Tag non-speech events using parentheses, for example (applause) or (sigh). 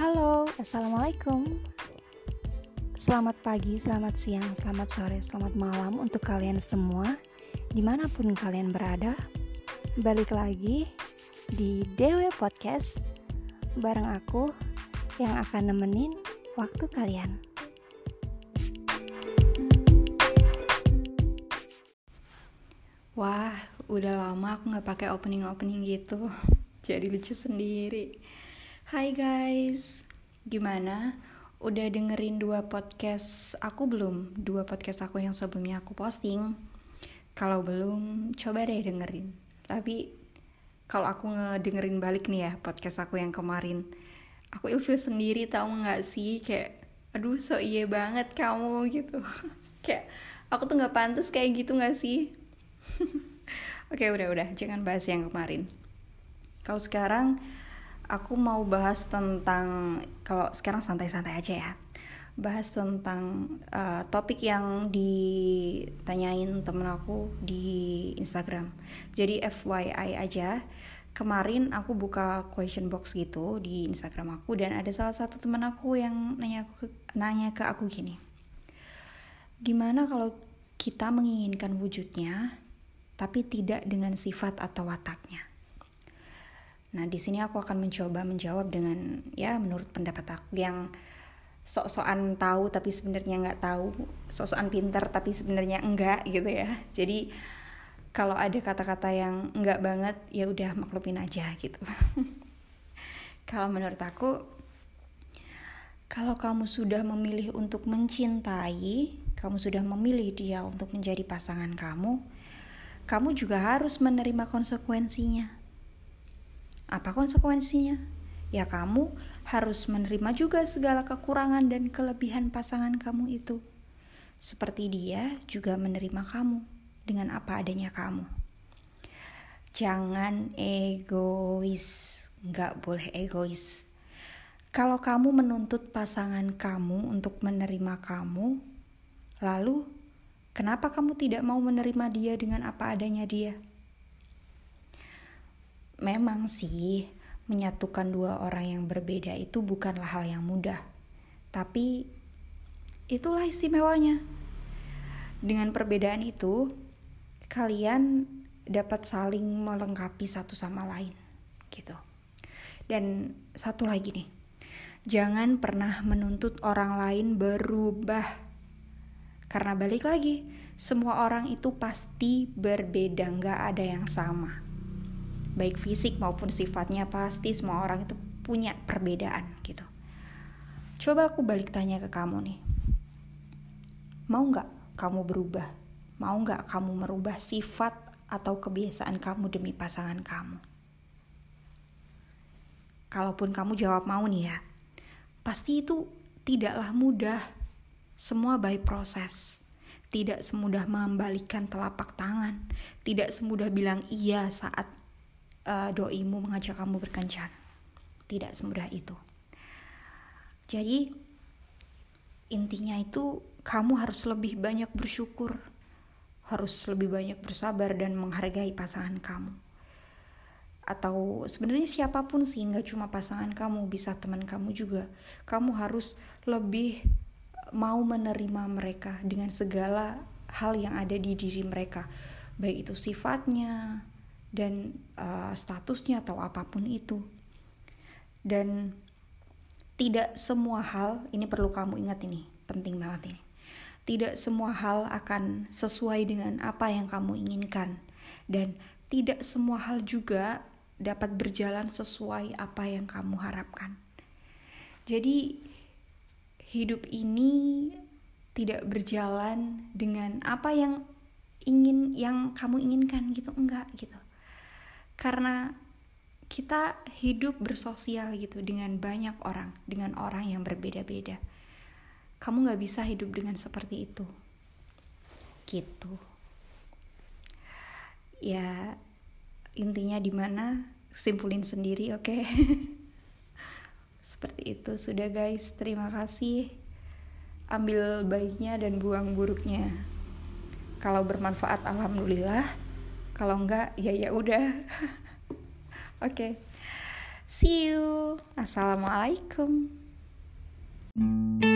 Halo, Assalamualaikum. Selamat pagi, selamat siang, selamat sore, selamat malam untuk kalian semua Di mana pun kalian berada. Balik lagi di DW Podcast Bareng aku yang akan nemenin waktu kalian. Wah, udah lama aku gak pakai opening-opening gitu. Jadi lucu sendiri Hai guys, gimana? Udah dengerin dua podcast aku belum? Dua podcast aku yang sebelumnya aku posting. Kalau belum, coba deh dengerin. Tapi kalau aku ngedengerin balik nih ya podcast aku yang kemarin, aku ilfil sendiri tau nggak sih kayak, aduh so iya banget kamu gitu. (laughs) kayak aku tuh nggak pantas kayak gitu nggak sih? (laughs) Oke udah udah jangan bahas yang kemarin. Kalau sekarang aku mau bahas tentang kalau sekarang santai-santai aja ya bahas tentang uh, topik yang ditanyain temen aku di Instagram. Jadi FYI aja kemarin aku buka question box gitu di Instagram aku dan ada salah satu temen aku yang nanya aku nanya ke aku gini gimana kalau kita menginginkan wujudnya tapi tidak dengan sifat atau wataknya Nah, di sini aku akan mencoba menjawab dengan ya menurut pendapat aku yang sok-sokan tahu tapi sebenarnya nggak tahu, sok-sokan pinter tapi sebenarnya enggak gitu ya. Jadi kalau ada kata-kata yang enggak banget ya udah maklumin aja gitu. (laughs) kalau menurut aku kalau kamu sudah memilih untuk mencintai, kamu sudah memilih dia untuk menjadi pasangan kamu, kamu juga harus menerima konsekuensinya apa konsekuensinya? Ya kamu harus menerima juga segala kekurangan dan kelebihan pasangan kamu itu. Seperti dia juga menerima kamu dengan apa adanya kamu. Jangan egois, nggak boleh egois. Kalau kamu menuntut pasangan kamu untuk menerima kamu, lalu kenapa kamu tidak mau menerima dia dengan apa adanya dia? Memang sih, menyatukan dua orang yang berbeda itu bukanlah hal yang mudah. Tapi itulah istimewanya. Dengan perbedaan itu, kalian dapat saling melengkapi satu sama lain, gitu. Dan satu lagi nih, jangan pernah menuntut orang lain berubah. Karena balik lagi, semua orang itu pasti berbeda, nggak ada yang sama baik fisik maupun sifatnya pasti semua orang itu punya perbedaan gitu. Coba aku balik tanya ke kamu nih. Mau nggak kamu berubah? Mau nggak kamu merubah sifat atau kebiasaan kamu demi pasangan kamu? Kalaupun kamu jawab mau nih ya, pasti itu tidaklah mudah. Semua by proses. Tidak semudah membalikan telapak tangan, tidak semudah bilang iya saat uh, doimu mengajak kamu berkencan. Tidak semudah itu. Jadi intinya itu kamu harus lebih banyak bersyukur, harus lebih banyak bersabar dan menghargai pasangan kamu. Atau sebenarnya siapa pun sih, nggak cuma pasangan kamu, bisa teman kamu juga. Kamu harus lebih mau menerima mereka dengan segala hal yang ada di diri mereka, baik itu sifatnya, dan uh, statusnya atau apa pun itu. Dan tidak semua hal, ini perlu kamu ingat ini, penting banget ini. Tidak semua hal akan sesuai dengan apa yang kamu inginkan dan tidak semua hal juga dapat berjalan sesuai apa yang kamu harapkan. Jadi hidup ini tidak berjalan dengan apa yang ingin yang kamu inginkan gitu enggak gitu karena kita hidup bersosial gitu dengan banyak orang, dengan orang yang berbeda-beda. Kamu gak bisa hidup dengan seperti itu. Gitu. Ya, intinya di mana simpulin sendiri, oke? Okay? (laughs) seperti itu sudah guys. Terima kasih. Ambil baiknya dan buang buruknya. Kalau bermanfaat alhamdulillah kalau enggak ya ya udah. (laughs) Oke. Okay. see you. Assalamualaikum. thank you